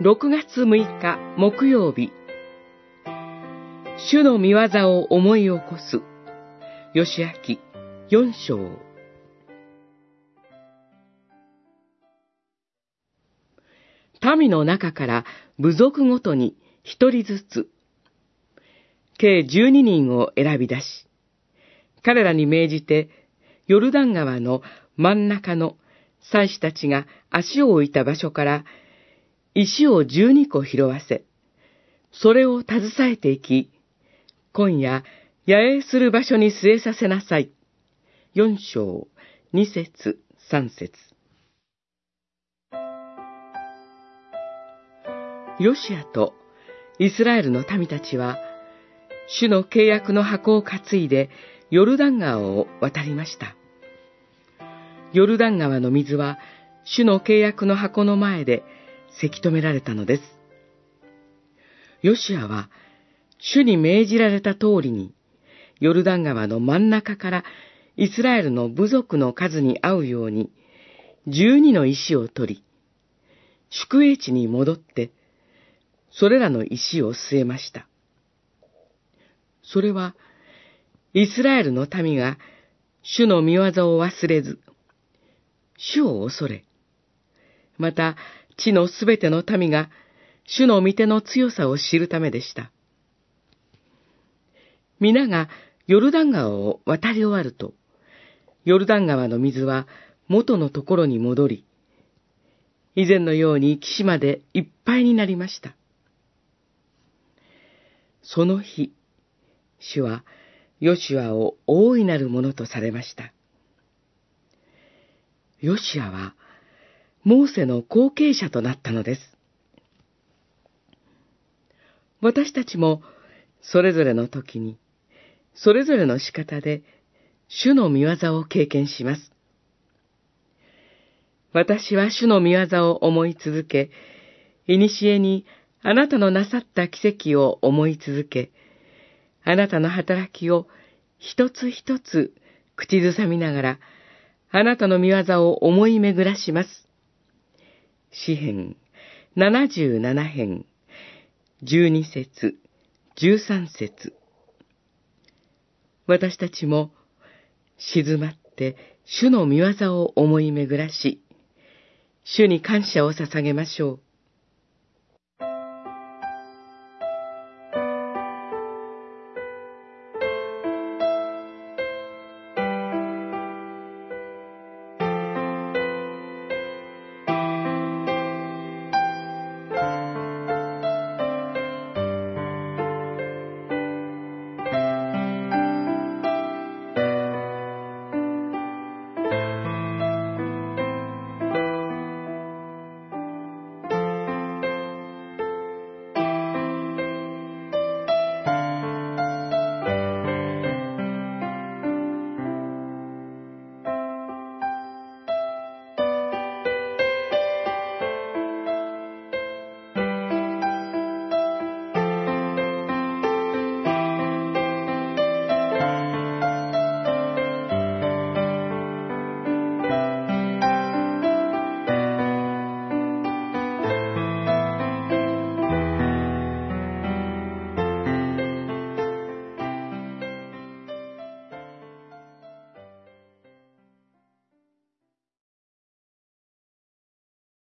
6月6日木曜日。主の見業を思い起こす。吉明4章。民の中から部族ごとに一人ずつ。計12人を選び出し彼らに命じてヨルダン川の真ん中の祭司たちが足を置いた場所から石を十二個拾わせ、それを携えていき、今夜、野営する場所に据えさせなさい。四章、二節、三節。ヨシアとイスラエルの民たちは、主の契約の箱を担いでヨルダン川を渡りました。ヨルダン川の水は、主の契約の箱の前でせき止められたのです。ヨシアは、主に命じられた通りに、ヨルダン川の真ん中からイスラエルの部族の数に合うように、十二の石を取り、宿営地に戻って、それらの石を据えました。それは、イスラエルの民が主の見業を忘れず、主を恐れ、また地のすべての民が主の御手の強さを知るためでした。皆がヨルダン川を渡り終わると、ヨルダン川の水は元のところに戻り、以前のように岸までいっぱいになりました。その日、主はヨシュアを大いなるものとされました。ヨシアは、モーセの後継者となったのです。私たちも、それぞれの時に、それぞれの仕方で、主の見業を経験します。私は主の見業を思い続け、古にあなたのなさった奇跡を思い続け、あなたの働きを一つ一つ口ずさみながら、あなたの見業を思い巡らします。詩編。77編。12節。13節。私たちも静まって主の御業を思い巡らし、主に感謝を捧げましょう。